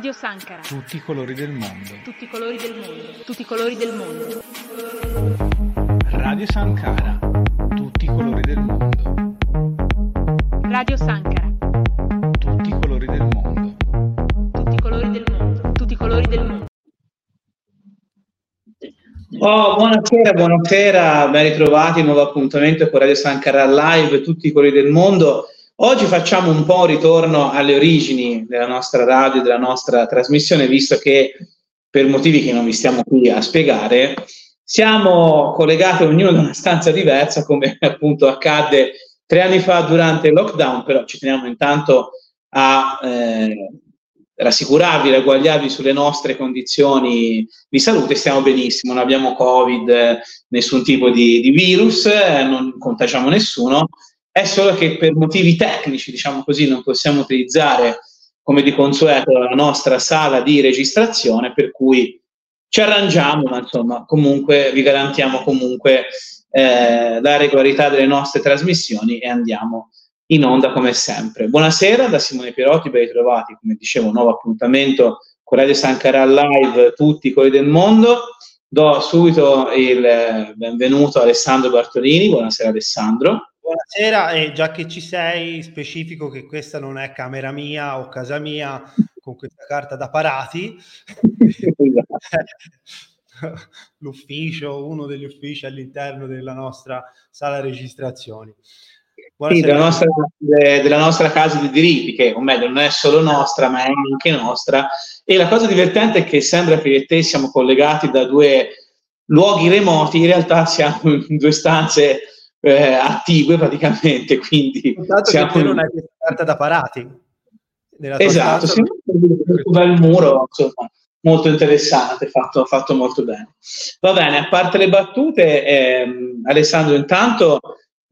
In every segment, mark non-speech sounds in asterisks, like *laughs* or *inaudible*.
Radio Sankara. Tutti i colori del mondo. Tutti i colori del mondo. Tutti i colori del mondo. Radio Sankara. Tutti i colori del mondo. Radio Sankara. Tutti i colori del mondo. Tutti i colori del mondo. Tutti i colori del mondo. Oh, buonasera, buonasera, ben ritrovati, nuovo appuntamento con Radio Sankara Live, tutti i colori del mondo. Oggi facciamo un po' un ritorno alle origini della nostra radio, della nostra trasmissione, visto che per motivi che non vi stiamo qui a spiegare, siamo collegati ognuno da una stanza diversa, come *laughs* appunto accadde tre anni fa durante il lockdown, però ci teniamo intanto a eh, rassicurarvi, ragguagliarvi sulle nostre condizioni di salute, stiamo benissimo, non abbiamo Covid, nessun tipo di, di virus, eh, non contagiamo nessuno, è solo che per motivi tecnici, diciamo così, non possiamo utilizzare come di consueto la nostra sala di registrazione, per cui ci arrangiamo, ma insomma, comunque vi garantiamo comunque eh, la regolarità delle nostre trasmissioni e andiamo in onda come sempre. Buonasera da Simone Pierotti, ben ritrovati, come dicevo, nuovo appuntamento con Radio Sankara Live, tutti i colori del mondo. Do subito il benvenuto a Alessandro Bartolini. Buonasera Alessandro. Buonasera e già che ci sei, specifico che questa non è camera mia o casa mia con questa carta da parati. *laughs* L'ufficio, uno degli uffici all'interno della nostra sala registrazioni. Sì, della, nostra, de, della nostra casa di diritti, che o meglio non è solo nostra, ma è anche nostra. E la cosa divertente è che sembra che io e te siamo collegati da due luoghi remoti, in realtà siamo in due stanze eh, attive praticamente, *laughs* quindi siamo in... non hai carta da parati. Esatto, siamo un bel muro, insomma, molto interessante, fatto, fatto, molto bene. Va bene, a parte le battute, ehm, Alessandro, intanto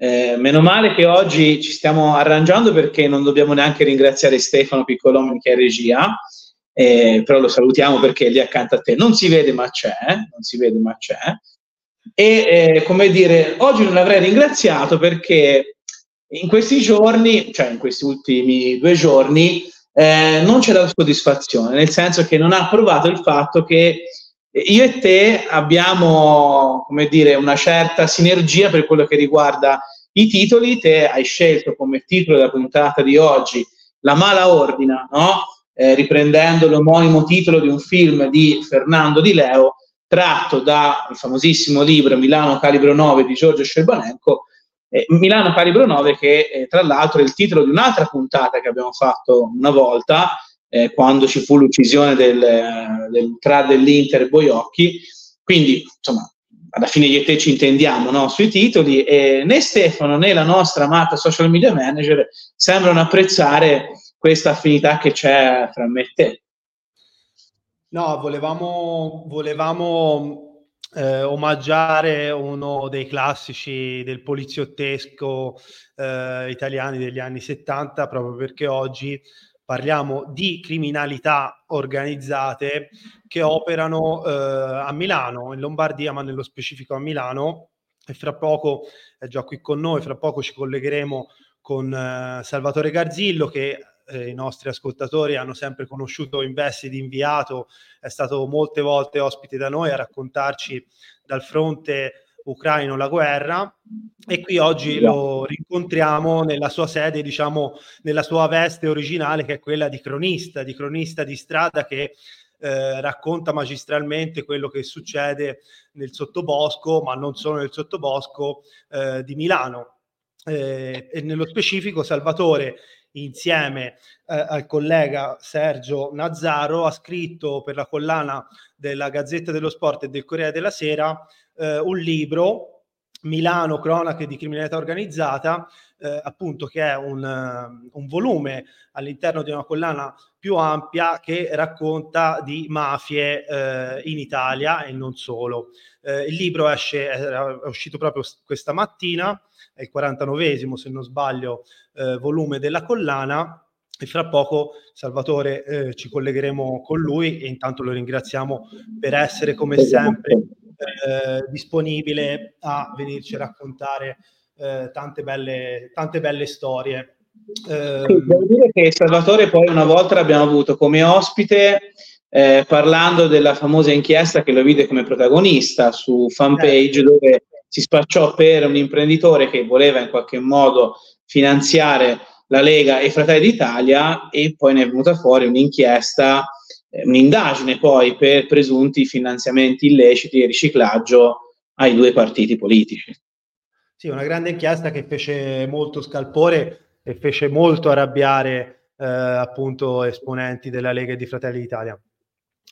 eh, meno male che oggi ci stiamo arrangiando perché non dobbiamo neanche ringraziare Stefano Piccolomini che è regia, eh, però lo salutiamo perché è lì accanto a te. Non si vede ma c'è, non si vede ma c'è. E eh, come dire, oggi non l'avrei ringraziato perché in questi giorni, cioè in questi ultimi due giorni, eh, non c'è la soddisfazione, nel senso che non ha approvato il fatto che io e te abbiamo, come dire, una certa sinergia per quello che riguarda i titoli. Te hai scelto come titolo della puntata di oggi La mala ordina, no? eh, riprendendo l'omonimo titolo di un film di Fernando Di Leo, tratto dal famosissimo libro Milano Calibro 9 di Giorgio Scerbanenko. Eh, Milano Calibro 9 che eh, tra l'altro è il titolo di un'altra puntata che abbiamo fatto una volta eh, quando ci fu l'uccisione del, del tra dell'Inter Boiocchi. Quindi, insomma, alla fine io e te ci intendiamo no? sui titoli e né Stefano né la nostra amata social media manager sembrano apprezzare questa affinità che c'è tra me e te. No, volevamo, volevamo eh, omaggiare uno dei classici del poliziottesco eh, italiani degli anni 70, proprio perché oggi parliamo di criminalità organizzate che operano eh, a Milano, in Lombardia, ma nello specifico a Milano. E fra poco è già qui con noi, fra poco ci collegheremo con eh, Salvatore Garzillo che eh, i nostri ascoltatori hanno sempre conosciuto in veste di inviato, è stato molte volte ospite da noi a raccontarci dal fronte ucraino la guerra e qui oggi lo rincontriamo nella sua sede, diciamo nella sua veste originale che è quella di cronista, di cronista di strada che eh, racconta magistralmente quello che succede nel sottobosco, ma non solo nel sottobosco eh, di Milano. Eh, e nello specifico Salvatore insieme eh, al collega Sergio Nazzaro ha scritto per la collana della Gazzetta dello Sport e del Corriere della Sera eh, un libro Milano, cronache di criminalità organizzata, eh, appunto che è un, un, volume all'interno di una collana più ampia che racconta di mafie eh, in Italia e non solo. Eh, il libro esce, è, uscito proprio questa mattina, è il 49esimo se non sbaglio eh, volume della collana e fra poco Salvatore eh, ci collegheremo con lui e intanto lo ringraziamo per essere come sempre eh, disponibile a venirci a raccontare eh, tante, belle, tante belle storie. Eh, sì, devo dire che Salvatore poi una volta l'abbiamo avuto come ospite eh, parlando della famosa inchiesta che lo vide come protagonista su fanpage certo. dove si spacciò per un imprenditore che voleva in qualche modo finanziare la Lega e Fratelli d'Italia e poi ne è venuta fuori un'inchiesta eh, un'indagine poi per presunti finanziamenti illeciti e riciclaggio ai due partiti politici. Sì, una grande inchiesta che fece molto scalpore e fece molto arrabbiare eh, appunto esponenti della Lega e di Fratelli d'Italia.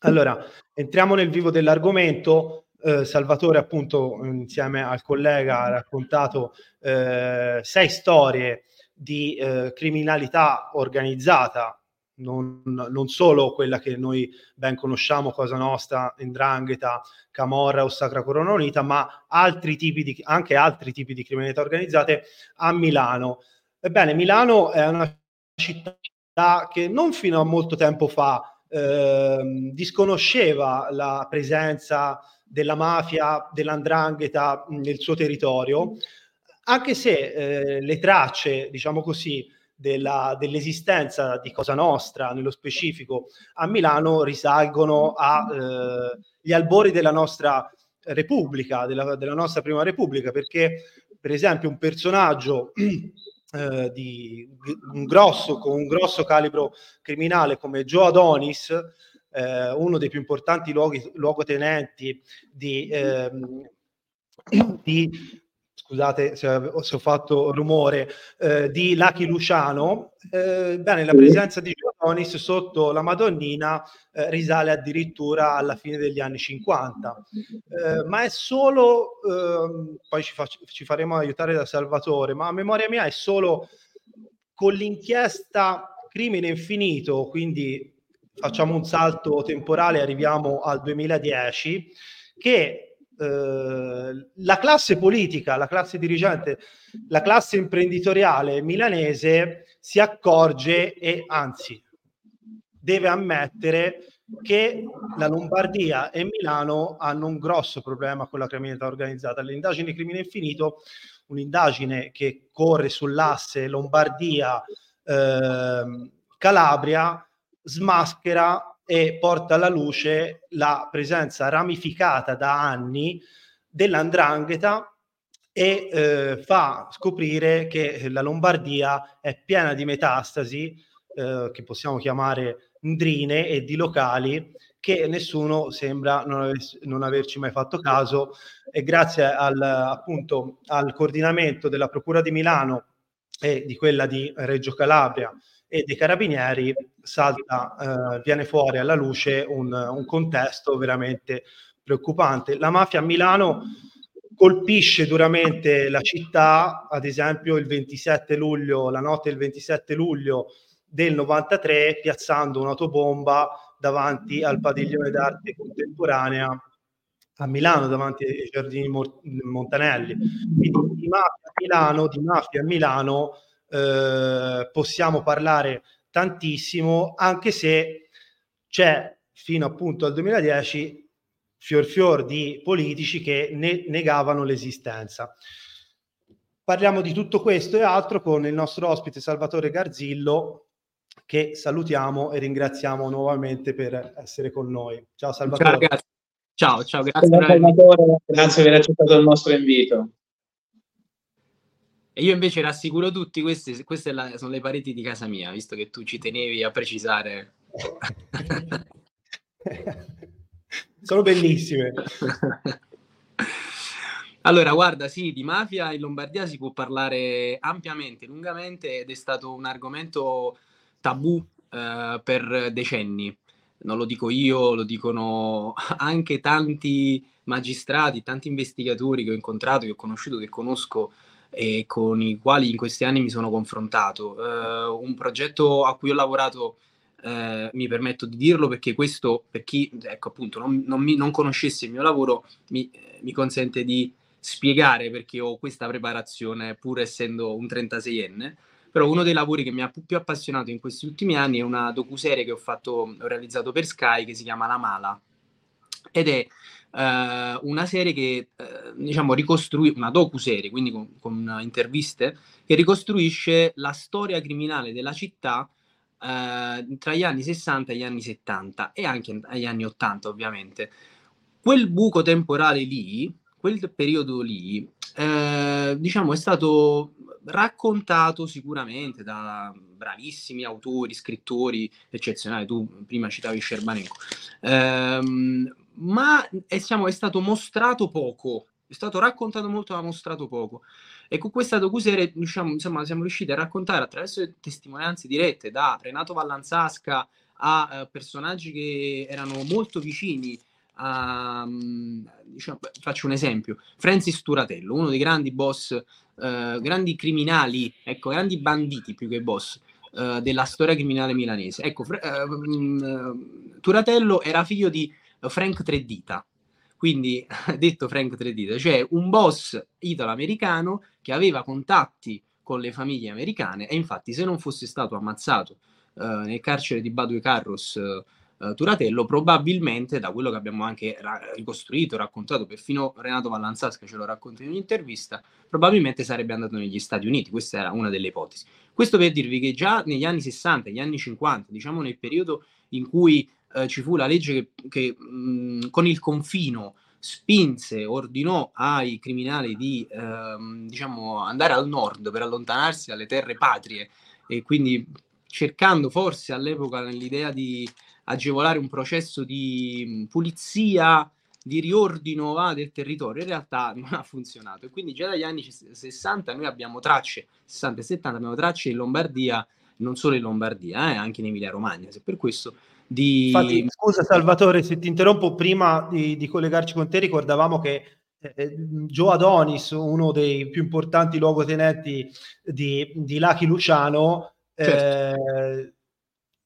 Allora, entriamo nel vivo dell'argomento. Eh, Salvatore, appunto, insieme al collega, ha raccontato eh, sei storie di eh, criminalità organizzata non, non, solo quella che noi ben conosciamo, Cosa Nostra, Indrangheta, Camorra o Sacra Corona Unita, ma altri tipi di, anche altri tipi di criminalità organizzate a Milano. Ebbene, Milano è una città che non fino a molto tempo fa eh, disconosceva la presenza della mafia, dell'andrangheta nel suo territorio, anche se eh, le tracce, diciamo così, della, dell'esistenza di Cosa Nostra, nello specifico a Milano, risalgono agli eh, albori della nostra Repubblica, della, della, nostra Prima Repubblica, perché per esempio un personaggio eh, di un grosso, con un grosso calibro criminale come Joe Adonis, eh, uno dei più importanti luoghi, luogotenenti di, ehm, di scusate se, se, ho fatto rumore, eh, di Lucky Luciano, eh, bene, la presenza di Giovannis sotto la Madonnina eh, risale addirittura alla fine degli anni 50, eh, ma è solo, ehm, poi ci, fa, ci faremo aiutare da Salvatore, ma a memoria mia è solo con l'inchiesta Crimine Infinito, quindi facciamo un salto temporale, arriviamo al 2010, che eh, la classe politica, la classe dirigente, la classe imprenditoriale milanese si accorge e anzi deve ammettere che la Lombardia e Milano hanno un grosso problema con la criminalità organizzata. L'indagine Crimine Infinito, un'indagine che corre sull'asse Lombardia-Calabria, eh, smaschera e porta alla luce la presenza ramificata da anni dell'andrangheta e eh, fa scoprire che la Lombardia è piena di metastasi eh, che possiamo chiamare ndrine e di locali che nessuno sembra non, aver, non, averci mai fatto caso. E grazie al, appunto al coordinamento della Procura di Milano e di quella di Reggio Calabria e dei carabinieri salta, eh, viene fuori alla luce un, un contesto veramente preoccupante. La mafia a Milano colpisce duramente la città, ad esempio il 27 luglio, la notte del 27 luglio del 93, piazzando un'autobomba davanti al padiglione d'arte contemporanea a Milano, davanti ai giardini Montanelli. Quindi di mafia a Milano, di mafia a Milano eh, possiamo parlare tantissimo, anche se c'è fino appunto al 2010 fior fior di politici che ne negavano l'esistenza. Parliamo di tutto questo e altro con il nostro ospite Salvatore Garzillo, che salutiamo e ringraziamo nuovamente per essere con noi. Ciao Salvatore. Ciao ragazzi. Ciao, ciao, grazie. Ciao, Salvatore, grazie per aver accettato il nostro invito. E io invece rassicuro tutti, queste, queste la, sono le pareti di casa mia, visto che tu ci tenevi a precisare. *laughs* sono bellissime. *laughs* Allora, guarda, sì, di mafia in Lombardia si può parlare ampiamente, lungamente ed è stato un argomento tabù eh, per decenni. Non lo dico io, lo dicono *laughs* anche tanti magistrati, tanti investigatori che ho incontrato, che ho conosciuto, che conosco e con i quali in questi anni mi sono confrontato. Uh, un progetto a cui ho lavorato, uh, mi permetto di dirlo perché questo, per chi ecco, appunto, non, non, mi, non conoscesse il mio lavoro, mi, mi, consente di spiegare perché ho questa preparazione, pur essendo un 36enne. Però uno dei lavori che mi ha più appassionato in questi ultimi anni è una docuserie che ho, fatto, ho realizzato per Sky che si chiama La Mala ed è uh, una serie che uh, diciamo ricostruisce una docu-serie, quindi con, con, interviste, che ricostruisce la storia criminale della città uh, tra gli anni 60 e gli anni 70 e anche agli anni 80 ovviamente. Quel buco temporale lì, quel periodo lì, diciamo è stato raccontato sicuramente da bravissimi autori, scrittori eccezionali, tu prima citavi Scerbanenko, ehm, ma è, diciamo, è stato mostrato poco, è stato raccontato molto ma mostrato poco. E con questa docuserie diciamo, insomma, siamo riusciti a raccontare attraverso testimonianze dirette da Renato Vallanzasca a uh, personaggi che erano molto vicini a, um, diciamo, faccio un esempio, Francis Turatello, uno dei grandi boss, uh, grandi criminali, ecco, grandi banditi più che boss uh, della storia criminale milanese. Ecco, um, Turatello era figlio di Frank Tredita. Quindi, *laughs* detto Frank Tredita, cioè un boss italo-americano che aveva contatti con le famiglie americane e infatti se non fosse stato ammazzato uh, nel carcere di Badue Carros uh, Turatello, probabilmente da quello che abbiamo anche ra- ricostruito, raccontato, perfino Renato Vallanzasca ce lo racconta in un'intervista, probabilmente sarebbe andato negli Stati Uniti, questa era una delle ipotesi. Questo per dirvi che già negli anni 60, negli anni 50, diciamo nel periodo in cui eh, ci fu la legge che, che mh, con il confino spinse, ordinò ai criminali di ehm, diciamo, andare al nord per allontanarsi dalle terre patrie e quindi cercando forse all'epoca nell'idea di agevolare un processo di pulizia, di riordino va, del territorio, in realtà *laughs* non ha funzionato. E quindi già dagli anni 60 noi abbiamo tracce, 60 e 70 abbiamo tracce in Lombardia, non solo in Lombardia, eh, anche in Emilia Romagna. Se per questo di... Infatti, scusa Salvatore se ti interrompo, prima di, di collegarci con te ricordavamo che eh, eh, Joe Adonis, uno dei più importanti luogotenenti di, di Lucky Luciano, certo. eh,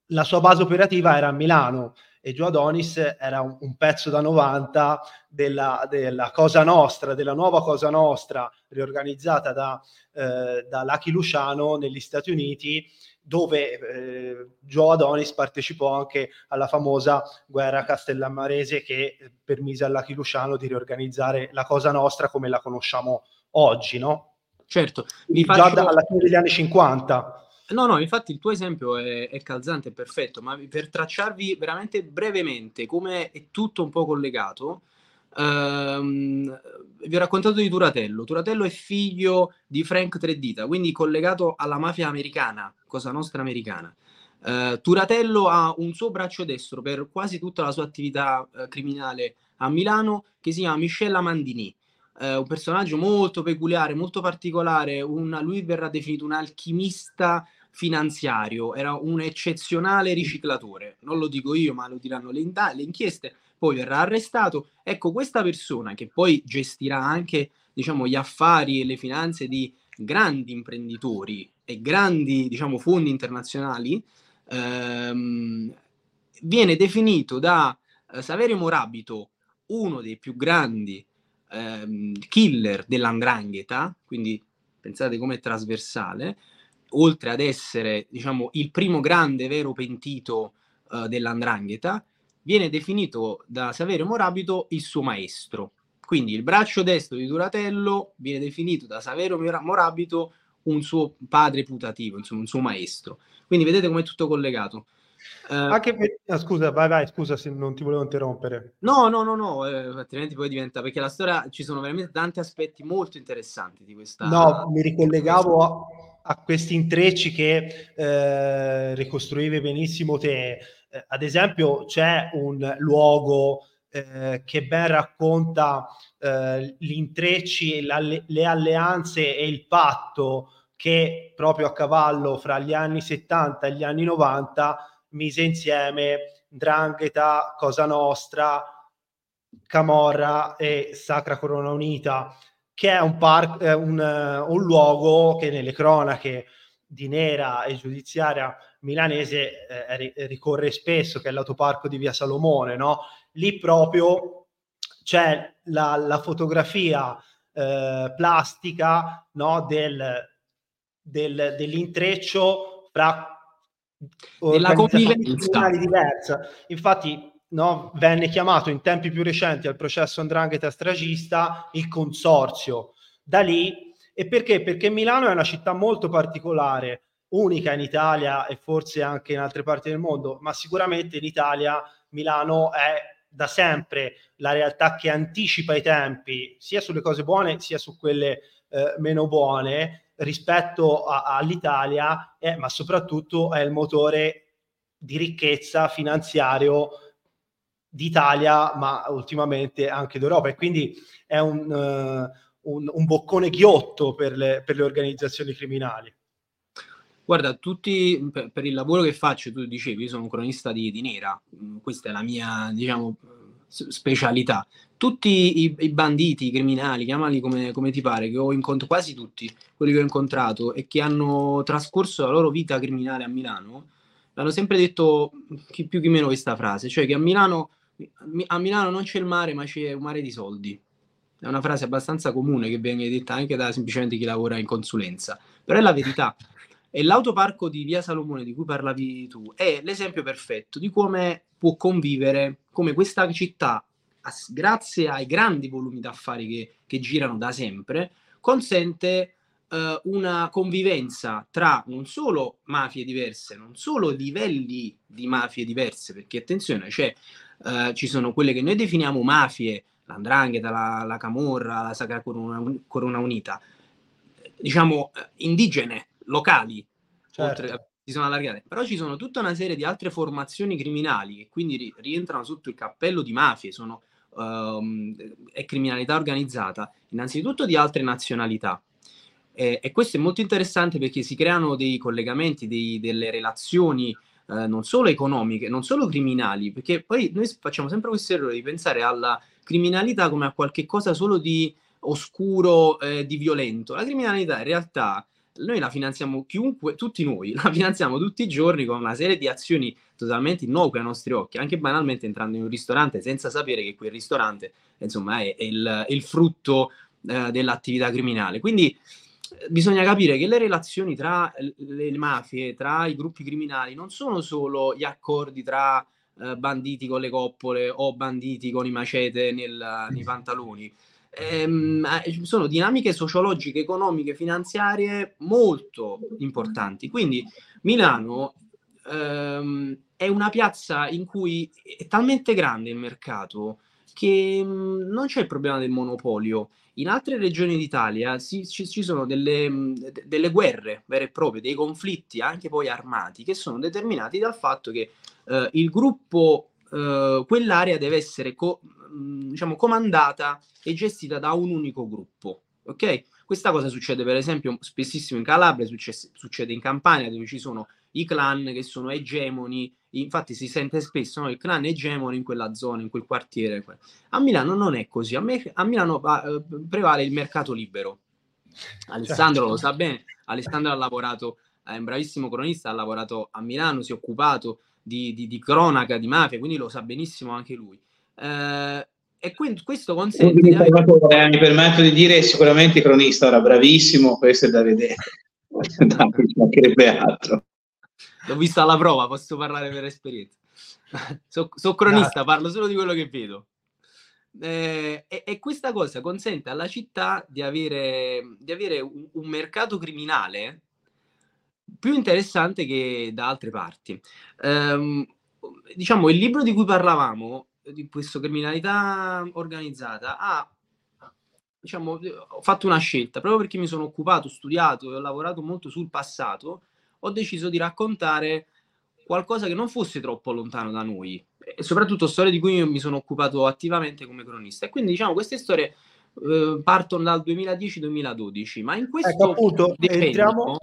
la sua base operativa era a Milano e Joe Adonis era un, un pezzo da 90 della, della, Cosa Nostra, della nuova Cosa Nostra riorganizzata da, eh, da Lucky Luciano negli Stati Uniti dove eh, Joe Adonis partecipò anche alla famosa guerra castellammarese che permise alla Luciano di riorganizzare la Cosa Nostra come la conosciamo oggi, no? Certo, vi faccio... già alla fine degli anni 50. No, no, infatti il tuo esempio è, è calzante, è perfetto, ma per tracciarvi veramente brevemente come è tutto un po' collegato, ehm, vi ho raccontato di Turatello. Turatello è figlio di Frank Tredita, quindi collegato alla mafia americana, cosa nostra americana. Uh, Turatello ha un suo braccio destro per quasi tutta la sua attività uh, criminale a Milano che si chiama Michel Amandini, uh, un personaggio molto peculiare, molto particolare. Una, lui verrà definito un alchimista finanziario, era un eccezionale riciclatore. Non lo dico io, ma lo diranno le, inda- le inchieste. Poi verrà arrestato. Ecco, questa persona che poi gestirà anche diciamo, gli affari e le finanze di grandi imprenditori e grandi diciamo, fondi internazionali, ehm, viene definito da eh, Saverio Morabito uno dei più grandi ehm, killer dell'andrangheta, quindi pensate com'è trasversale, oltre ad essere diciamo, il primo grande vero pentito eh, dell'andrangheta, viene definito da Saverio Morabito il suo maestro. Quindi il braccio destro di Duratello viene definito da Saverio Morabito un suo padre putativo, insomma un suo maestro. Quindi vedete come è tutto collegato. Eh, Anche per... ah, scusa, vai, vai, scusa se non ti volevo interrompere. No, no, no, no, eh, altrimenti poi diventa perché la storia ci sono veramente tanti aspetti molto interessanti di questa. No, mi ricollegavo a, a questi intrecci che eh, ricostruivi benissimo te. Eh, ad esempio, c'è un luogo eh, che ben racconta eh, gli intrecci, la, le alleanze e il patto che proprio a cavallo fra gli anni 70 e gli anni 90 mise insieme Drangheta, Cosa Nostra, Camorra e Sacra Corona Unita, che è un, par- è un, uh, un luogo che nelle cronache di nera e giudiziaria milanese eh, ricorre spesso, che è l'autoparco di Via Salomone, no? Lì proprio c'è la, la fotografia eh, plastica no? del, del, dell'intreccio fra della convivenza diversa. Infatti, no, venne chiamato in tempi più recenti al processo Andrangheta stragista il consorzio. Da lì, e perché? Perché Milano è una città molto particolare, unica in Italia e forse anche in altre parti del mondo, ma sicuramente in Italia Milano è da sempre la realtà che anticipa i tempi sia sulle cose buone sia su quelle eh, meno buone rispetto a, all'Italia, eh, ma soprattutto è il motore di ricchezza finanziario d'Italia, ma ultimamente anche d'Europa. E quindi è un, uh, un, un boccone ghiotto per le, per le, organizzazioni criminali. Guarda, tutti per, per, il lavoro che faccio, tu dicevi, io sono un cronista di, di nera, mm, questa è la mia, diciamo, specialità. Tutti i, i, banditi, i criminali, chiamali come, come ti pare, che ho incontrato, quasi tutti quelli che ho incontrato e che hanno trascorso la loro vita criminale a Milano, hanno sempre detto chi più chi meno questa frase, cioè che a Milano, a Milano non c'è il mare, ma c'è un mare di soldi. È una frase abbastanza comune che viene detta anche da semplicemente chi lavora in consulenza, però è la verità. E l'autoparco di Via Salomone di cui parlavi tu. È l'esempio perfetto di come può convivere, come questa città, grazie ai grandi volumi d'affari che, che girano da sempre, consente uh, una convivenza tra non solo mafie diverse, non solo livelli di mafie diverse, perché attenzione, cioè, uh, ci sono quelle che noi definiamo mafie, l'andrangheta, la, la camorra, la Sacra Corona, Corona Unita, diciamo uh, indigene, locali, certo. oltre, si sono allargate, però ci sono tutta una serie di altre formazioni criminali che quindi ri- rientrano sotto il cappello di mafie, sono, um, è criminalità organizzata, innanzitutto di altre nazionalità. E, e, questo è molto interessante perché si creano dei collegamenti, dei, delle relazioni eh, non solo economiche, non solo criminali, perché poi noi facciamo sempre questo errore di pensare alla criminalità come a qualche cosa solo di oscuro, eh, di violento. La criminalità in realtà noi la finanziamo chiunque, tutti noi, *laughs* la finanziamo tutti i giorni con una serie di azioni totalmente innocue ai nostri occhi, anche banalmente entrando in un ristorante senza sapere che quel ristorante, insomma, è, è, il, è il, frutto eh, dell'attività criminale. Quindi eh, bisogna capire che le relazioni tra le mafie, tra i gruppi criminali, non sono solo gli accordi tra eh, banditi con le coppole o banditi con i macete nel, nei pantaloni ehm, eh, sono dinamiche sociologiche, economiche, finanziarie molto importanti. Quindi Milano ehm, è una piazza in cui è talmente grande il mercato che mh, mm, non c'è il problema del monopolio. In altre regioni d'Italia si, ci, ci, sono delle, mm, delle, guerre vere e proprie, dei conflitti anche poi armati che sono determinati dal fatto che eh, il gruppo, eh, quell'area deve essere co- diciamo, comandata e gestita da un unico gruppo. Ok? Questa cosa succede per esempio spessissimo in Calabria, succede, succede in Campania dove ci sono i clan che sono egemoni, infatti si sente spesso no? il clan egemone in quella zona, in quel quartiere. A Milano non è così, a, me, a Milano uh, prevale il mercato libero. Alessandro certo. lo sa bene, Alessandro ha lavorato, è un bravissimo cronista, ha lavorato a Milano, si è occupato di, di, di cronaca, di mafia, quindi lo sa benissimo anche lui. Eh, e quindi questo consente... Di avere... Mi permetto di dire sicuramente cronista, ora bravissimo, questo è da vedere. *laughs* mancherebbe altro. L'ho vista alla prova, posso parlare per esperienza. *laughs* Sono so cronista, parlo solo di quello che vedo. Eh, e, e, questa cosa consente alla città di avere, di avere un, un, mercato criminale più interessante che da altre parti. Um, diciamo, il libro di cui parlavamo, di questa criminalità organizzata, ha diciamo, ho fatto una scelta proprio perché mi sono occupato, studiato e ho lavorato molto sul passato. Ho deciso di raccontare qualcosa che non fosse troppo lontano da noi, e soprattutto storie di cui io mi sono occupato attivamente come cronista. E quindi diciamo queste storie eh, partono dal 2010-2012, ma in questo ecco, appunto, entriamo.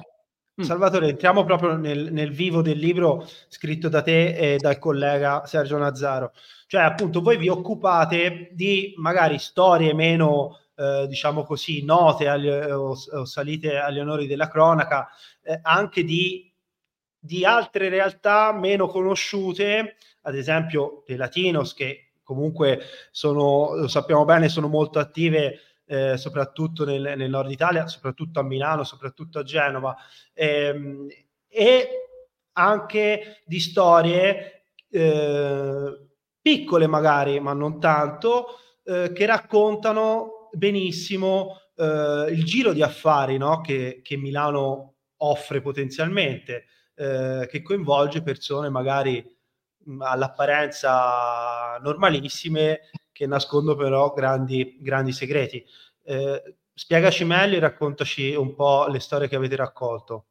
Salvatore, entriamo proprio nel, nel, vivo del libro scritto da te e dal collega Sergio Nazzaro. Cioè, appunto, voi vi occupate di magari storie meno, eh, diciamo così, note agli, o, o, salite agli onori della cronaca, eh, anche di di altre realtà meno conosciute, ad esempio dei Latinos, che comunque sono, lo sappiamo bene, sono molto attive eh, soprattutto nel, nel, nord Italia, soprattutto a Milano, soprattutto a Genova, ehm, e anche di storie eh, piccole magari, ma non tanto, eh, che raccontano benissimo eh, il giro di affari no? che, che Milano offre potenzialmente eh, che coinvolge persone magari all'apparenza normalissime che nascondono però grandi, grandi segreti. Eh, spiegaci meglio e raccontaci un po' le storie che avete raccolto.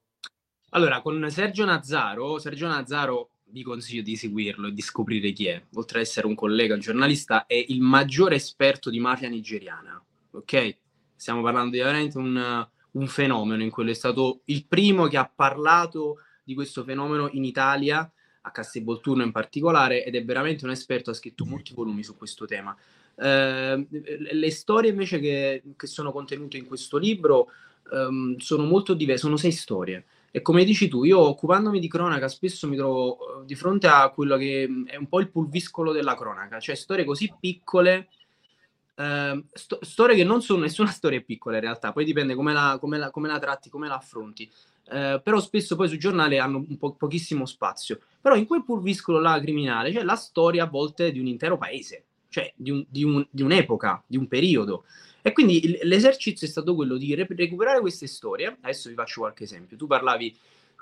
Allora, con Sergio Nazzaro, Sergio Nazzaro vi consiglio di seguirlo e di scoprire chi è. Oltre ad essere un collega, un giornalista, è il maggiore esperto di mafia nigeriana. Ok? Stiamo parlando di veramente un, un fenomeno in cui è stato il primo che ha parlato di questo fenomeno in Italia, a Castelvolturno in particolare, ed è veramente un esperto, ha scritto molti volumi su questo tema. Eh, le storie invece che, che, sono contenute in questo libro um, sono molto diverse, sono sei storie. E come dici tu, io occupandomi di cronaca spesso mi trovo di fronte a quello che è un po' il pulviscolo della cronaca, cioè storie così piccole, eh, sto- storie che non sono nessuna *laughs* storia piccola in realtà, poi dipende come la, come la, come la tratti, come la affronti eh, però spesso poi sul giornale hanno po- pochissimo spazio. Però in quel purviscolo là criminale c'è la storia a volte di un intero paese, cioè di, un, di, un, di un'epoca, di un periodo. E quindi l'esercizio è stato quello di re- recuperare queste storie. Adesso vi faccio qualche esempio. Tu parlavi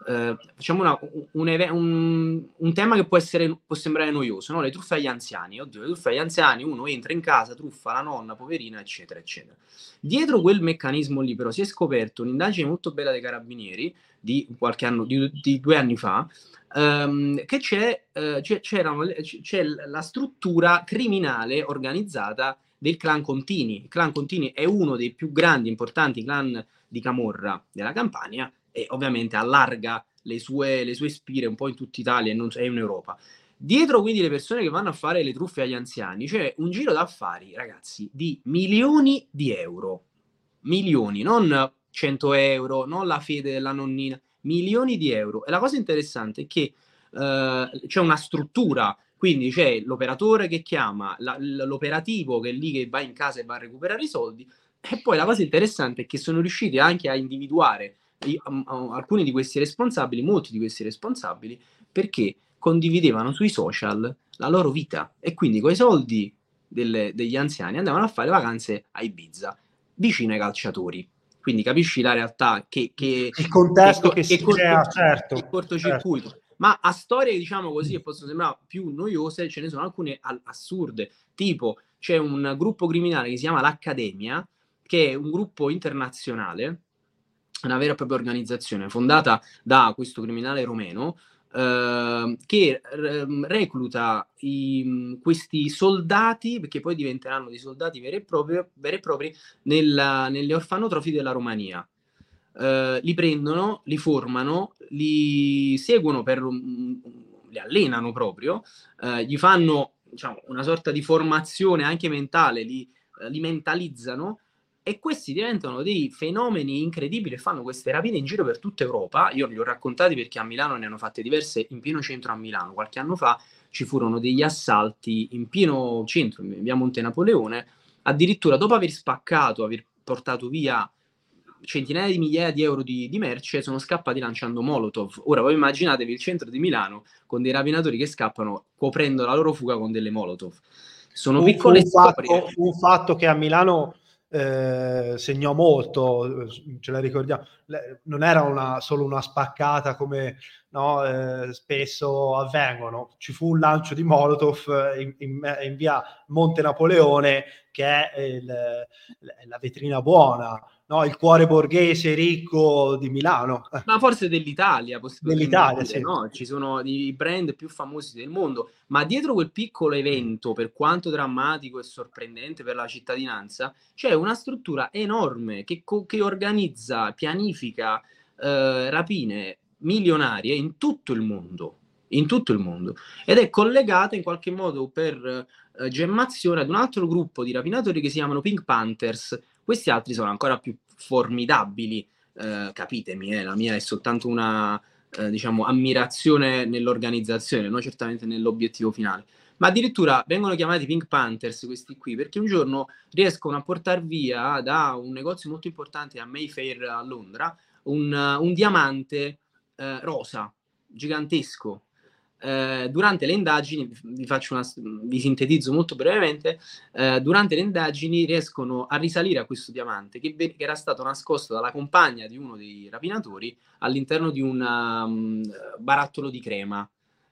eh, facciamo una, un, un, un, tema che può, essere, può sembrare noioso, no? le truffe agli anziani. Oddio, le truffe agli anziani, uno entra in casa, truffa la nonna, poverina, eccetera, eccetera. Dietro quel meccanismo lì, però, si è scoperto un'indagine molto bella dei carabinieri di qualche anno, di, di due anni fa, ehm, che c'è, eh, c'è, c'è la struttura criminale organizzata del clan Contini. Il clan Contini è uno dei più grandi, importanti clan di Camorra della Campania e ovviamente allarga le sue, le sue spire un po' in tutta Italia e, non, e in Europa. Dietro quindi le persone che vanno a fare le truffe agli anziani c'è un giro d'affari, ragazzi, di milioni di euro. Milioni, non 100 euro, non la fede della nonnina, milioni di euro. E la cosa interessante è che eh, c'è una struttura, quindi c'è l'operatore che chiama, la, l'operativo che è lì che va in casa e va a recuperare i soldi, e poi la cosa interessante è che sono riusciti anche a individuare alcuni di questi responsabili, molti di questi responsabili, perché condividevano sui social la loro vita e quindi con i soldi delle, degli anziani andavano a fare vacanze a Ibiza, vicino ai calciatori. Quindi capisci la realtà che... che il contesto che, che, che si corto, crea, certo. Il cortocircuito. Certo. Ma a storie, diciamo così, che possono sembrare più noiose, ce ne sono alcune assurde. Tipo, c'è un gruppo criminale che si chiama l'Accademia, che è un gruppo internazionale una vera e propria organizzazione fondata da questo criminale romeno eh, che ehm, recluta i, questi soldati, perché poi diventeranno dei soldati veri e propri, veri e propri nella, nelle orfanotrofi della Romania. Uh, li prendono, li formano, li seguono per li allenano proprio, uh, gli fanno diciamo, una sorta di formazione anche mentale, li, li, mentalizzano e questi diventano dei fenomeni incredibili e fanno queste rapine in giro per tutta Europa. Io li ho raccontati perché a Milano ne hanno fatte diverse in pieno centro a Milano. Qualche anno fa ci furono degli assalti in pieno centro, in via Monte Napoleone, addirittura dopo aver spaccato, aver portato via centinaia di migliaia di euro di, di, merce sono scappati lanciando Molotov. Ora voi immaginatevi il centro di Milano con dei rapinatori che scappano coprendo la loro fuga con delle Molotov. Sono un, piccole un fatto, un fatto che a Milano eh, segnò molto, ce la ricordiamo, non era una, solo una spaccata come no, eh, spesso avvengono, ci fu un lancio di Molotov in, in, in via Monte Napoleone che è il, la vetrina buona, no? il cuore borghese ricco di Milano. Ma forse dell'Italia, dell'Italia dire, sì. no? Ci sono i brand più famosi del mondo, ma dietro quel piccolo evento, per quanto drammatico e sorprendente per la cittadinanza, c'è una struttura enorme che, che organizza, pianifica eh, rapine milionarie in tutto il mondo in tutto il mondo ed è collegata in qualche modo per eh, gemmazione ad un altro gruppo di rapinatori che si chiamano Pink Panthers questi altri sono ancora più formidabili, eh, capitemi, eh, la mia è soltanto una eh, diciamo, ammirazione nell'organizzazione, non certamente nell'obiettivo finale. Ma addirittura vengono chiamati Pink Panthers questi qui perché un giorno riescono a portare via da un negozio molto importante a Mayfair a Londra un, un diamante eh, rosa gigantesco eh, durante le indagini, vi, faccio una, vi sintetizzo molto brevemente, eh, durante le indagini riescono a risalire a questo diamante che, che, era stato nascosto dalla compagna di uno dei rapinatori all'interno di un um, barattolo di crema.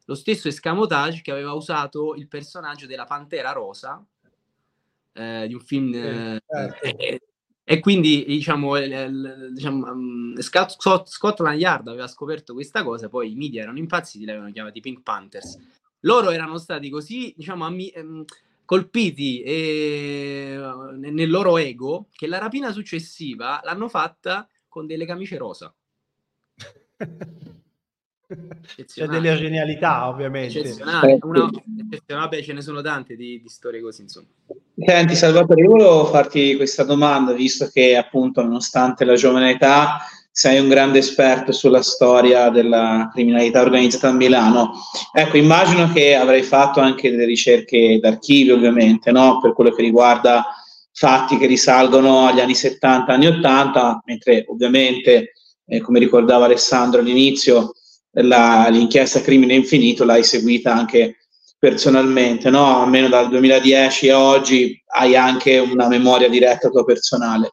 Lo stesso escamotage che aveva usato il personaggio della Pantera Rosa eh, di un film eh, certo. E quindi diciamo, diciamo um, Scotland Yard aveva scoperto questa cosa, poi i media erano impazziti, li avevano chiamati Pink Panthers. Loro erano stati così, diciamo, ammi- ehm, colpiti e, nel loro ego che la rapina successiva l'hanno fatta con delle camicie rosa. C'è delle genialità, ovviamente. Eccezionale. Una, vabbè, ce ne sono tante di, di storie così, insomma. Senti Salvatore, io volevo farti questa domanda, visto che appunto nonostante la giovane età sei un grande esperto sulla storia della criminalità organizzata a Milano. Ecco, immagino che avrai fatto anche delle ricerche d'archivio, ovviamente, no? per quello che riguarda fatti che risalgono agli anni 70, anni 80, mentre ovviamente, eh, come ricordava Alessandro all'inizio, la, l'inchiesta Crimine Infinito l'hai seguita anche personalmente, no? almeno dal 2010 a oggi hai anche una memoria diretta tua personale.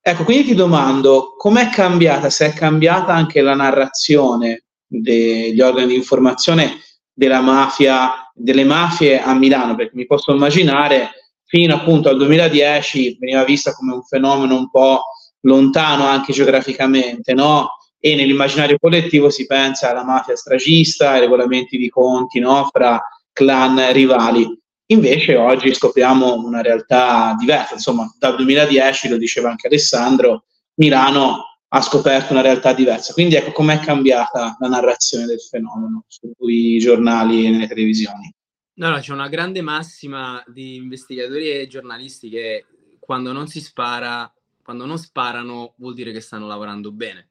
Ecco, quindi ti domando com'è cambiata, se è cambiata anche la narrazione degli organi di informazione della mafia, delle mafie a Milano, perché mi posso immaginare fino appunto al 2010 veniva vista come un fenomeno un po' lontano anche geograficamente, no? E nell'immaginario collettivo si pensa alla mafia stragista, ai regolamenti di conti, no? Fra clan rivali. Invece oggi scopriamo una realtà diversa, insomma dal 2010, lo diceva anche Alessandro, Milano ha scoperto una realtà diversa. Quindi ecco com'è cambiata la narrazione del fenomeno sui giornali e nelle televisioni. No, no, c'è una grande massima di investigatori e giornalisti che quando non si spara, quando non sparano vuol dire che stanno lavorando bene.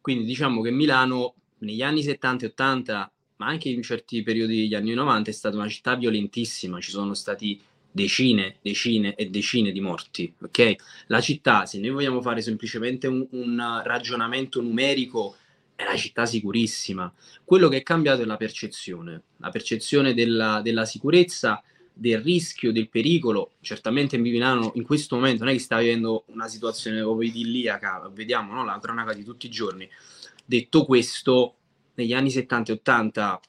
Quindi diciamo che Milano negli anni 70 e 80 ma anche in certi periodi degli anni 90 è stata una città violentissima, ci sono stati decine, decine e decine di morti, ok? La città, se noi vogliamo fare semplicemente un, un ragionamento numerico, è una città sicurissima. Quello che è cambiato è la percezione, la percezione della, della sicurezza, del rischio, del pericolo. Certamente Milano in questo momento non è che sta vivendo una situazione proprio idilliaca, vediamo no? la cronaca di tutti i giorni. Detto questo, negli anni 70 e 80,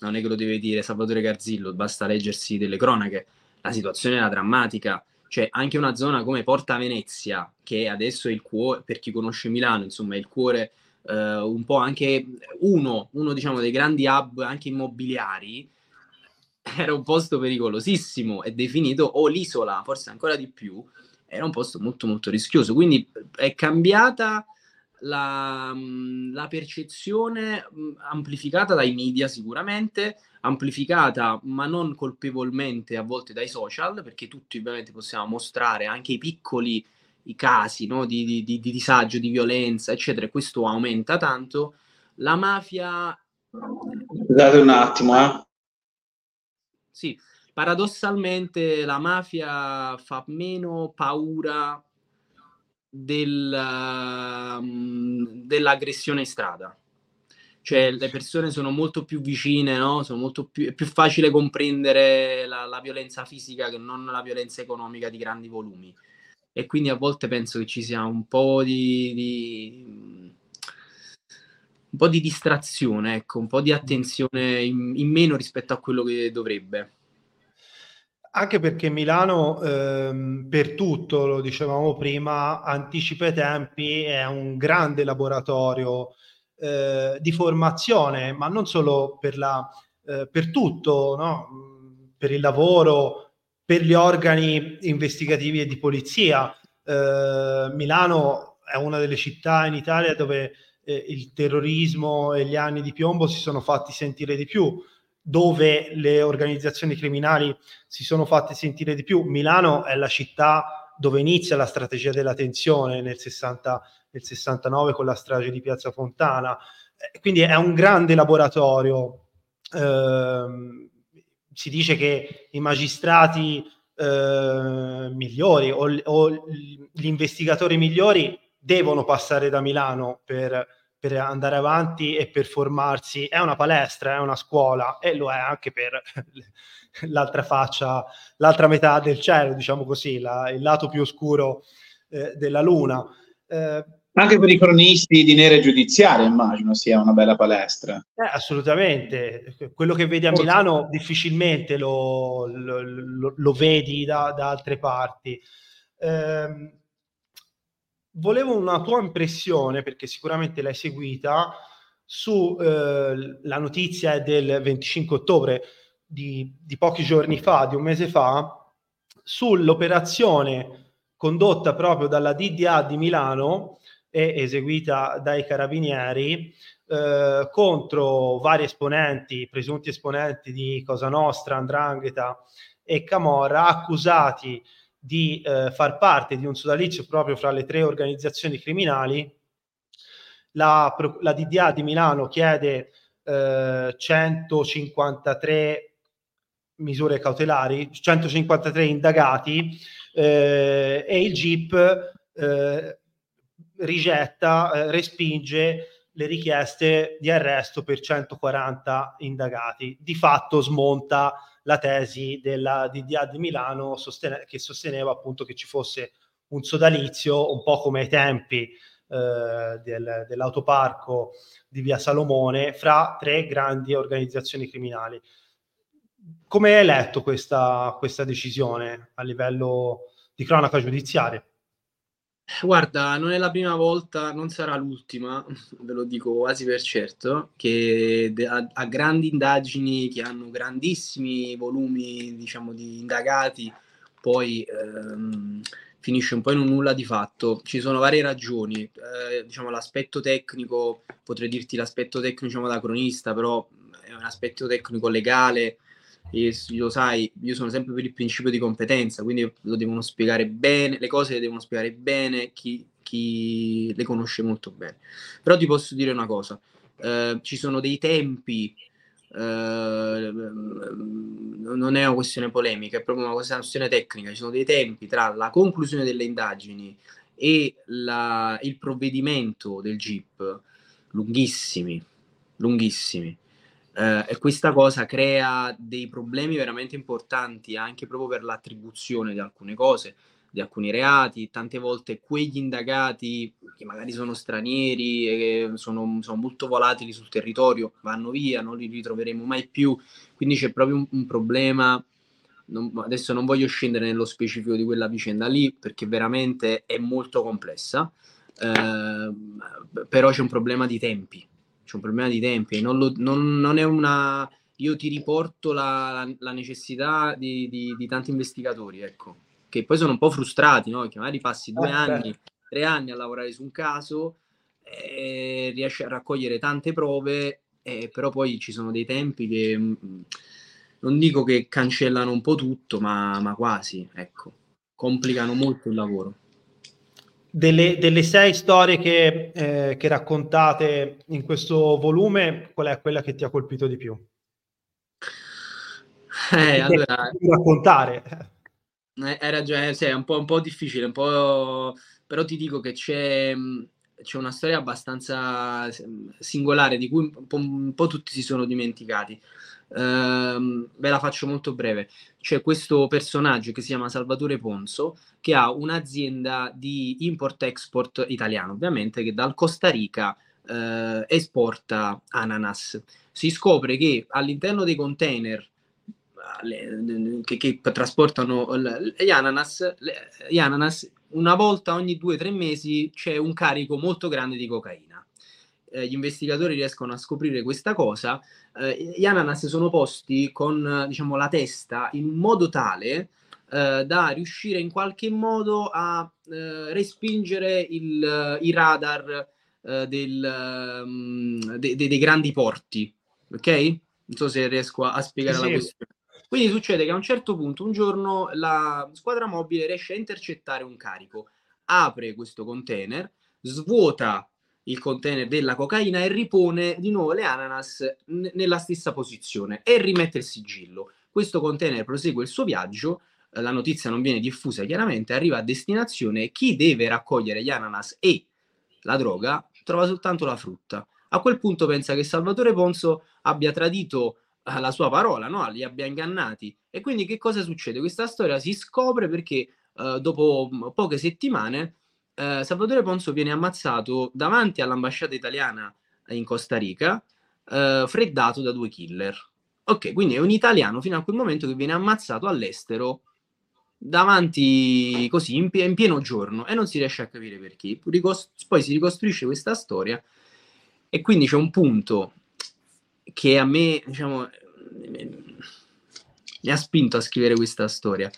non è che lo deve dire Salvatore Garzillo, basta leggersi delle cronache, la situazione era drammatica. Cioè, anche una zona come Porta Venezia, che adesso è il cuore, per chi conosce Milano, insomma, è il cuore eh, un po' anche uno, uno diciamo dei grandi hub anche immobiliari, era un posto pericolosissimo e definito, o l'isola, forse ancora di più, era un posto molto molto rischioso. Quindi è cambiata la, la percezione amplificata dai media sicuramente, amplificata ma non colpevolmente a volte dai social, perché tutti ovviamente possiamo mostrare anche i piccoli i casi no, di, di, di, di disagio, di violenza, eccetera, e questo aumenta tanto. La mafia... Scusate un attimo, eh. Sì, paradossalmente la mafia fa meno paura del, um, dell'aggressione in strada. Cioè le persone sono molto più vicine, no? sono molto più, è più facile comprendere la, la, violenza fisica che non la violenza economica di grandi volumi. E quindi a volte penso che ci sia un po' di, di un po' di distrazione, ecco, un po' di attenzione in, in meno rispetto a quello che dovrebbe. Anche perché Milano, ehm, per tutto, lo dicevamo prima, anticipa i tempi, è un grande laboratorio eh, di formazione, ma non solo per, la, eh, per tutto, no? per il lavoro, per gli organi investigativi e di polizia. Eh, Milano è una delle città in Italia dove eh, il terrorismo e gli anni di piombo si sono fatti sentire di più dove le organizzazioni criminali si sono fatte sentire di più. Milano è la città dove inizia la strategia della tensione nel, 60, nel 69 con la strage di Piazza Fontana. Eh, quindi è un grande laboratorio. Eh, si dice che i magistrati eh, migliori o, o gli investigatori migliori devono passare da Milano per per andare avanti e per formarsi. È una palestra, è una scuola e lo è anche per *laughs* l'altra faccia, l'altra metà del cielo, diciamo così, la, il lato più oscuro eh, della luna. Eh, anche per i cronisti di nere giudiziarie, immagino sia una bella palestra. Eh, assolutamente. Quello che vedi a Milano difficilmente lo, lo, lo, lo vedi da, da, altre parti. Eh, volevo una tua impressione, perché sicuramente l'hai seguita, sulla eh, notizia del 25 ottobre di, di pochi giorni fa, di un mese fa, sull'operazione condotta proprio dalla DDA di Milano e eseguita dai carabinieri eh, contro vari esponenti, presunti esponenti di Cosa Nostra, Andrangheta e Camorra, accusati di eh, far parte di un sodalizio proprio fra le tre organizzazioni criminali. La, la DDA di Milano chiede eh, 153 misure cautelari, 153 indagati eh, e il GIP eh, rigetta, eh, respinge le richieste di arresto per 140 indagati. Di fatto smonta la tesi della DDA di Milano sostene- che sosteneva appunto che ci fosse un sodalizio un po' come ai tempi eh, del, dell'autoparco di via Salomone fra tre grandi organizzazioni criminali. Come hai letto questa, questa decisione a livello di cronaca giudiziaria? Guarda, non è la prima volta, non sarà l'ultima, *laughs* ve lo dico quasi per certo, che a, a grandi indagini che hanno grandissimi volumi, diciamo, di indagati, poi ehm, finisce un po' in un nulla di fatto. Ci sono varie ragioni, eh, diciamo l'aspetto tecnico, potrei dirti l'aspetto tecnico diciamo, da cronista, però è un aspetto tecnico legale, e lo sai, io sono sempre per il principio di competenza, quindi lo devono spiegare bene, le cose le devono spiegare bene chi, chi le conosce molto bene. Però ti posso dire una cosa, eh, ci sono dei tempi, eh, non è una questione polemica, è proprio una questione tecnica, ci sono dei tempi tra la conclusione delle indagini e la, il provvedimento del GIP lunghissimi, lunghissimi eh, e questa cosa crea dei problemi veramente importanti anche proprio per l'attribuzione di alcune cose, di alcuni reati. Tante volte quegli indagati che magari sono stranieri e sono, sono molto volatili sul territorio vanno via, non li ritroveremo mai più. Quindi c'è proprio un, un problema. Non, adesso non voglio scendere nello specifico di quella vicenda lì perché veramente è molto complessa. eh, però c'è un problema di tempi, c'è un problema di tempi, non, lo, non, non è una... Io ti riporto la, la, la necessità di, di, di, tanti investigatori, ecco, che poi sono un po' frustrati, no? Che magari passi due ah, anni, tre anni a lavorare su un caso, e riesci a raccogliere tante prove, e però poi ci sono dei tempi che mm, non dico che cancellano un po' tutto, ma, ma quasi, ecco, complicano molto il lavoro. Delle, delle, sei storie che, eh, che, raccontate in questo volume, qual è quella che ti ha colpito di più? Eh, allora, raccontare. Eh, hai ragione, sì, è un po', un po', difficile, un po'... però ti dico che c'è, c'è una storia abbastanza singolare di cui un po', un po tutti si sono dimenticati. Uh, ve la faccio molto breve. C'è questo personaggio che si chiama Salvatore Ponzo, che ha un'azienda di import-export italiano, ovviamente, che dal Costa Rica uh, esporta ananas. Si scopre che all'interno dei container che, che, trasportano gli ananas, gli ananas, una volta ogni due o tre mesi c'è un carico molto grande di cocaina eh, gli investigatori riescono a scoprire questa cosa, eh, gli ananas sono posti con diciamo, la testa in un modo tale eh, da riuscire in qualche modo a eh, respingere il, i radar eh, del, um, de, de, dei grandi porti. Ok? Non so se riesco a, a spiegare sì, la questione. Quindi succede che a un certo punto, un giorno, la squadra mobile riesce a intercettare un carico, apre questo container, svuota il container della cocaina e ripone di nuovo le ananas n- nella stessa posizione e rimette il sigillo. Questo container prosegue il suo viaggio, eh, la notizia non viene diffusa chiaramente, arriva a destinazione, chi deve raccogliere gli ananas e la droga trova soltanto la frutta. A quel punto pensa che Salvatore Ponzo abbia tradito eh, la sua parola, no? li abbia ingannati. E quindi che cosa succede? Questa storia si scopre perché eh, dopo poche settimane eh, Salvatore Ponzo viene ammazzato davanti all'ambasciata italiana in Costa Rica, eh, freddato da due killer. Ok, quindi è un italiano fino a quel momento che viene ammazzato all'estero davanti così in, in pieno giorno e non si riesce a capire perché. Ricost- poi si ricostruisce questa storia e quindi c'è un punto che a me, diciamo, mi ha spinto a scrivere questa storia.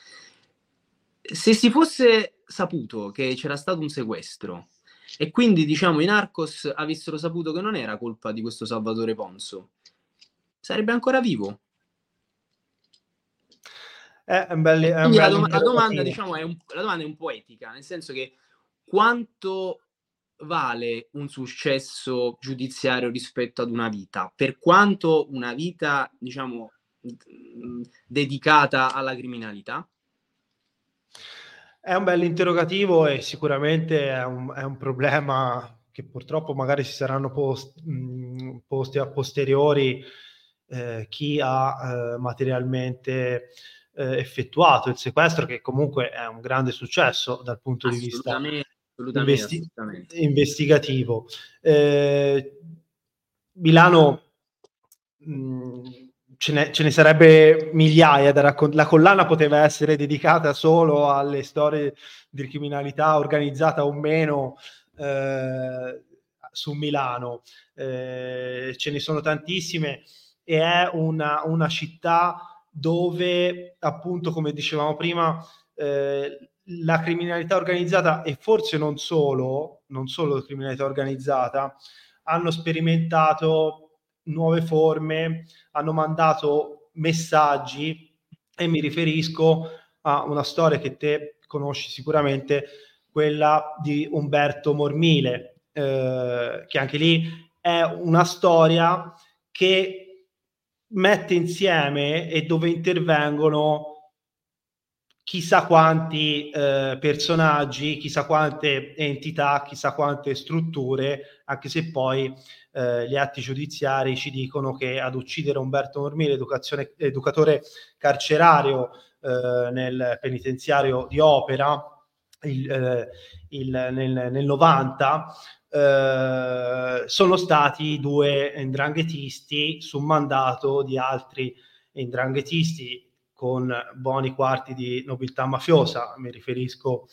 Se si fosse saputo che c'era stato un sequestro e quindi diciamo i narcos avessero saputo che non era colpa di questo Salvatore Ponzo, sarebbe ancora vivo. È un belli, è un la, dom- la, domanda, diciamo, è un, la domanda è un po' etica, nel senso che quanto vale un successo giudiziario rispetto ad una vita? Per quanto una vita, diciamo, dedicata alla criminalità? È un bel interrogativo e sicuramente è un, è un problema che purtroppo magari si saranno post, mh, posti a posteriori eh, chi ha eh, materialmente eh, effettuato il sequestro, che comunque è un grande successo dal punto di vista investi- investigativo. Eh, Milano mh, ce ne, ce ne, sarebbe migliaia da raccontare. La collana poteva essere dedicata solo alle storie di criminalità organizzata o meno eh, su Milano. Eh, ce ne sono tantissime e è una, una, città dove, appunto, come dicevamo prima, eh, la criminalità organizzata e forse non solo, non solo la criminalità organizzata, hanno sperimentato nuove forme, hanno mandato messaggi e mi riferisco a una storia che te conosci sicuramente, quella di Umberto Mormile, eh, che anche lì è una storia che mette insieme e dove intervengono chissà quanti eh, personaggi, chissà quante entità, chissà quante strutture, anche se poi eh, gli atti giudiziari ci dicono che ad uccidere Umberto Mormile, educatore carcerario eh, nel penitenziario di Opera, il, eh, il, nel, nel, 90, eh, sono stati due indranghetisti su mandato di altri indranghetisti con buoni quarti di nobiltà mafiosa, mi riferisco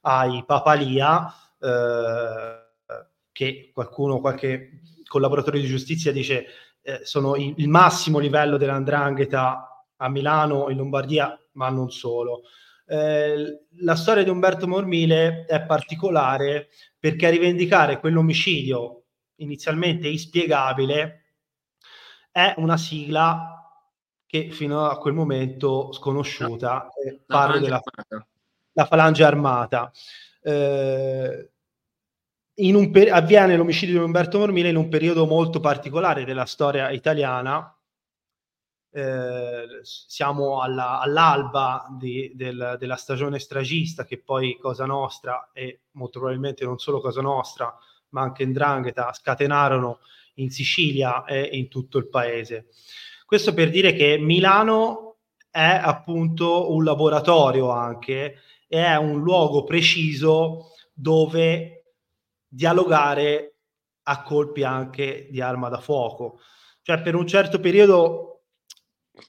ai Papalia, eh, che qualcuno, qualche collaboratore di giustizia dice eh, sono il, massimo livello dell'andrangheta a Milano, in Lombardia, ma non solo. Eh, la storia di Umberto Mormile è particolare perché a rivendicare quell'omicidio inizialmente inspiegabile è una sigla che fino a quel momento sconosciuta, eh, parlo della la falange armata. Eh, per- avviene l'omicidio di Umberto Mormile in un periodo molto particolare della storia italiana, eh, siamo alla, all'alba di, del, della stagione stragista che poi Cosa Nostra e molto probabilmente non solo Cosa Nostra ma anche Ndrangheta scatenarono in Sicilia e in tutto il paese. Questo per dire che Milano è appunto un laboratorio anche, è un luogo preciso dove dialogare a colpi anche di arma da fuoco. Cioè per un certo periodo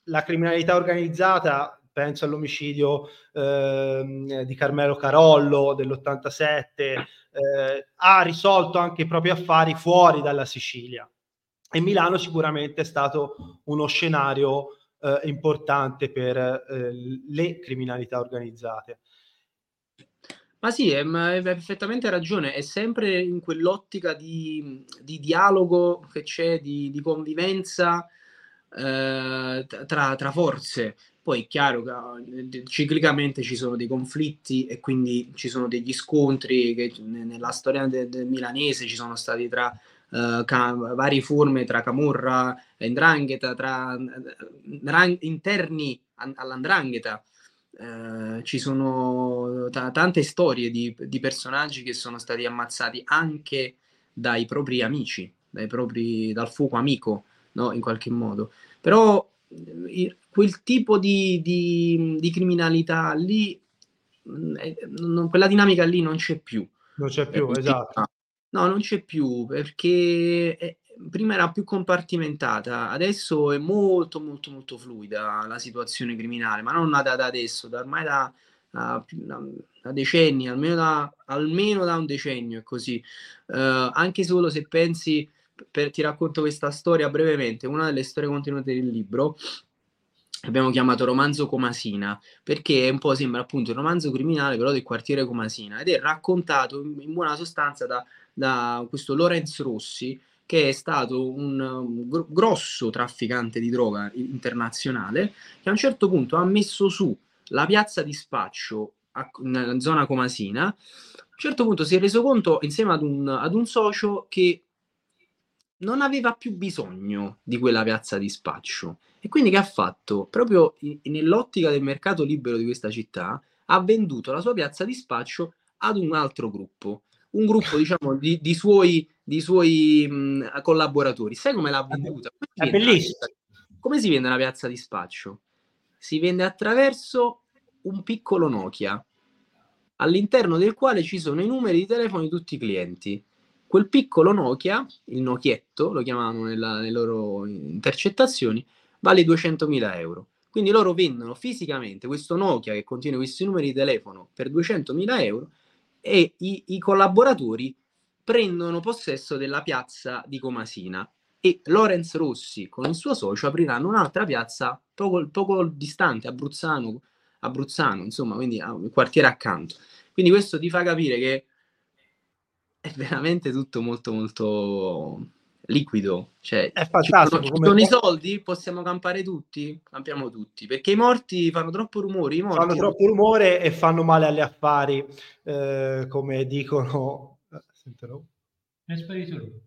la criminalità organizzata, penso all'omicidio eh, di Carmelo Carollo dell'87, eh, ha risolto anche i propri affari fuori dalla Sicilia. E Milano sicuramente è stato uno scenario eh, importante per eh, le criminalità organizzate. Ma sì, hai è perfettamente ragione, è sempre in quell'ottica di, di dialogo che c'è, di, di convivenza eh, tra, tra, forze. Poi è chiaro che eh, ciclicamente ci sono dei conflitti e quindi ci sono degli scontri che nella storia del, del milanese ci sono stati tra uh, ca- varie forme tra Camorra e Ndrangheta, tra uh, interni an- all'Andrangheta. Uh, ci sono t- tante storie di, di personaggi che sono stati ammazzati anche dai propri amici, dai propri, dal fuoco amico no? in qualche modo. Però quel tipo di, di, di criminalità lì, mm, non, quella dinamica lì non c'è più. Non c'è più, eh, esatto. No, non c'è più perché è, prima era più compartimentata, adesso è molto molto molto fluida la situazione criminale, ma non da, da adesso, da ormai da, da, da decenni, almeno da, almeno da, un decennio è così. Uh, anche solo se pensi per, ti racconto questa storia brevemente, una delle storie contenute nel libro abbiamo chiamato romanzo Comasina perché un po' sembra appunto il romanzo criminale però del quartiere Comasina ed è raccontato in, in buona sostanza da, da, questo Lorenz Rossi che è stato un, un gr- grosso trafficante di droga internazionale che a un certo punto ha messo su la piazza di spaccio a, nella zona Comasina a un certo punto si è reso conto insieme ad un, ad un socio che non aveva più bisogno di quella piazza di spaccio. E quindi che ha fatto? Proprio in, nell'ottica del mercato libero di questa città, ha venduto la sua piazza di spaccio ad un altro gruppo, un gruppo diciamo di, di suoi, di suoi mh, collaboratori. Sai come l'ha venduta? Come È bellissimo. Come si vende una piazza di spaccio? Si vende attraverso un piccolo Nokia, all'interno del quale ci sono i numeri di telefono di tutti i clienti quel piccolo Nokia, il Nokietto, lo chiamavano nella, nelle loro intercettazioni, vale 200.000 euro. Quindi loro vendono fisicamente questo Nokia che contiene questi numeri di telefono per 200.000 euro e i, i collaboratori prendono possesso della piazza di Comasina e Lorenz Rossi con il suo socio apriranno un'altra piazza poco, poco distante, Abruzzano, Abruzzano, insomma, quindi il quartiere accanto. Quindi questo ti fa capire che è veramente tutto molto molto liquido. Cioè, è fantastico. Ci sono, ci sono i soldi, possiamo campare tutti? Campiamo tutti, perché i morti fanno troppo rumore. I morti fanno troppo rumore e fanno male agli affari, eh, come dicono. Eh, Sentirò. È sparito lui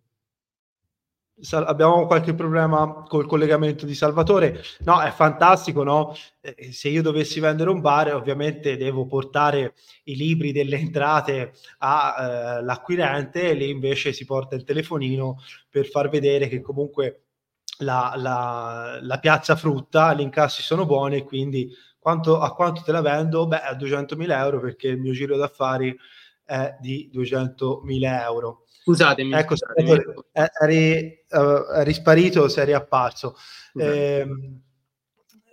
abbiamo qualche problema col collegamento di Salvatore. No, è fantastico, no? Eh, se io dovessi vendere un bar, ovviamente devo portare i libri delle entrate all'acquirente, eh, lì invece si porta il telefonino per far vedere che comunque la, la, la piazza frutta, gli incassi sono buoni quindi quanto, a quanto te la vendo? Beh, a 200.000 euro perché il mio giro d'affari è di 200.000 euro. Scusatemi. Ecco, scusatemi. Eri, uh, eri sparito, sei riapparso. Eh,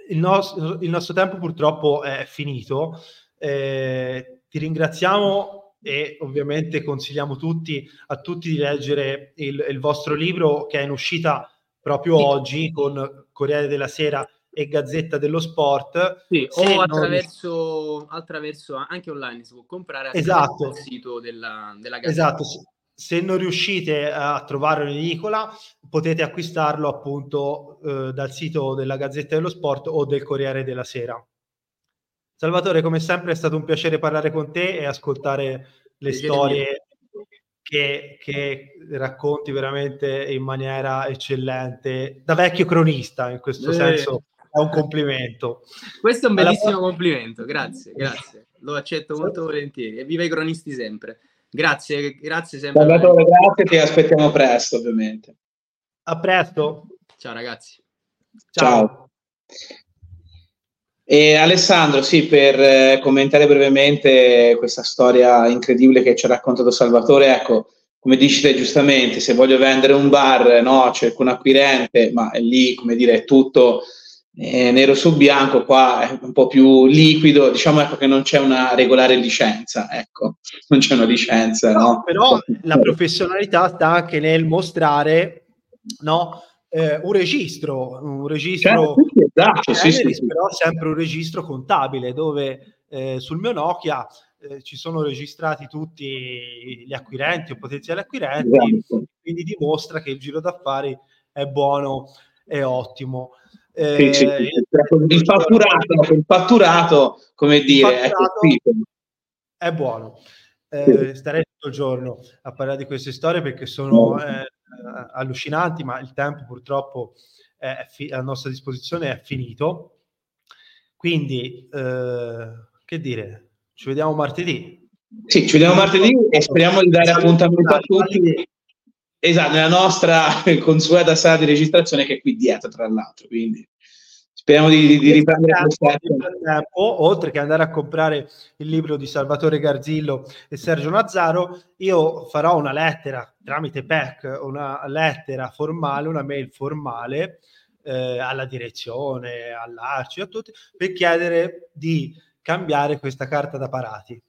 il, nostro, il, nostro, tempo purtroppo è finito. Eh, ti ringraziamo e ovviamente consigliamo tutti, a tutti di leggere il, il vostro libro che è in uscita proprio oggi con Corriere della Sera e Gazzetta dello Sport. Sì, o non- attraverso, attraverso anche online si può comprare attraverso Esatto. il sito della, della Gazzetta. Esatto, se- non riuscite a trovarlo in edicola potete acquistarlo appunto eh, dal sito della Gazzetta dello Sport o del Corriere della Sera. Salvatore, come sempre è stato un piacere parlare con te e ascoltare le Piacere storie che, che racconti veramente in maniera eccellente, da vecchio cronista in questo Eh. senso è un complimento. Questo è un Alla bellissimo pro- complimento, grazie, grazie. Lo accetto molto volentieri. E viva i cronisti sempre. Grazie, grazie sempre. Salvatore, grazie, ti aspettiamo presto, ovviamente. A presto. Ciao ragazzi. Ciao. E Alessandro, sì, per eh, commentare brevemente questa storia incredibile che ci ha raccontato Salvatore, ecco, come dici te giustamente, se voglio vendere un bar, no, cerco un acquirente, ma è lì, come dire, è tutto eh, nero su bianco, qua è un po' più liquido, diciamo ecco che non c'è una regolare licenza, ecco, *laughs* non c'è una licenza, no? Però la professionalità sta anche nel mostrare no, eh, un registro, un registro Certo, sì, esatto, sì, sì, però sempre un registro contabile dove eh, sul mio Nokia eh, ci sono registrati tutti gli acquirenti o potenziali acquirenti, Esatto. quindi dimostra che il giro d'affari è buono e ottimo. Eh, sì, sì. Il fatturato, il fatturato, come dire, è fatturato- è buono. Eh, starei tutto il giorno a parlare di queste storie perché sono eh, allucinanti, ma il tempo purtroppo è, fi- a nostra disposizione è finito. Quindi, eh, che dire, ci vediamo martedì. Sì, ci vediamo martedì e speriamo di dare appuntamento a tutti. Esatto, nella nostra *laughs* consueta sala di registrazione che è qui dietro, tra l'altro. Quindi speriamo di, di- riprendere nel frattempo, oltre che andare a comprare il libro di Salvatore Garzillo e Sergio Nazzaro, io farò una lettera tramite PEC, una lettera formale, una mail formale eh, alla direzione, all'ARCI, a tutti, per chiedere di cambiare questa carta da parati.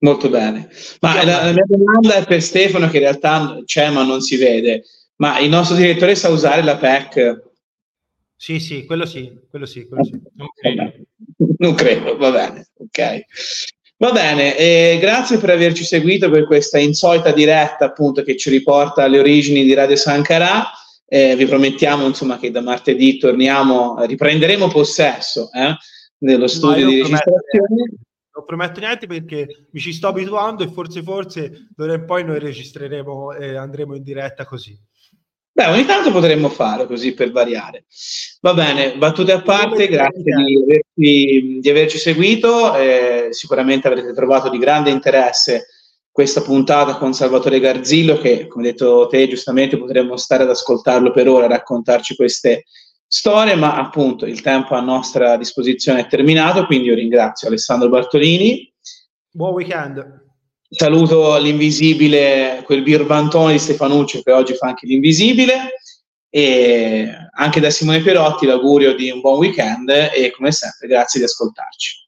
Molto bene. Ma la, la mia domanda è per Stefano, che in realtà c'è ma non si vede. Ma il nostro direttore sa usare la PEC? Sì, sì, quello sì, quello sì, quello sì. Vabbè, Non credo, va bene, ok. Va bene, eh, grazie per averci seguito per questa insolita diretta appunto che ci riporta alle origini di Radio Sankara. Eh, vi promettiamo insomma che da martedì torniamo, riprenderemo possesso eh, dello studio No, di io non prometto registrazione. niente. Non prometto niente perché mi ci sto abituando e forse forse d'ora in poi noi registreremo e andremo in diretta così. Beh, ogni tanto potremmo fare così per variare. Va bene, battute a parte, grazie di averci, di averci seguito. eh, sicuramente avrete trovato di grande interesse questa puntata con Salvatore Garzillo, che come detto te giustamente potremmo stare ad ascoltarlo per ore, a raccontarci queste storie, ma appunto il tempo a nostra disposizione è terminato, quindi io ringrazio Alessandro Bartolini. Buon weekend. Saluto l'invisibile, quel birbantone di Stefanuccio che oggi fa anche l'invisibile e anche da Simone Perotti l'augurio di un buon weekend e come sempre grazie di ascoltarci.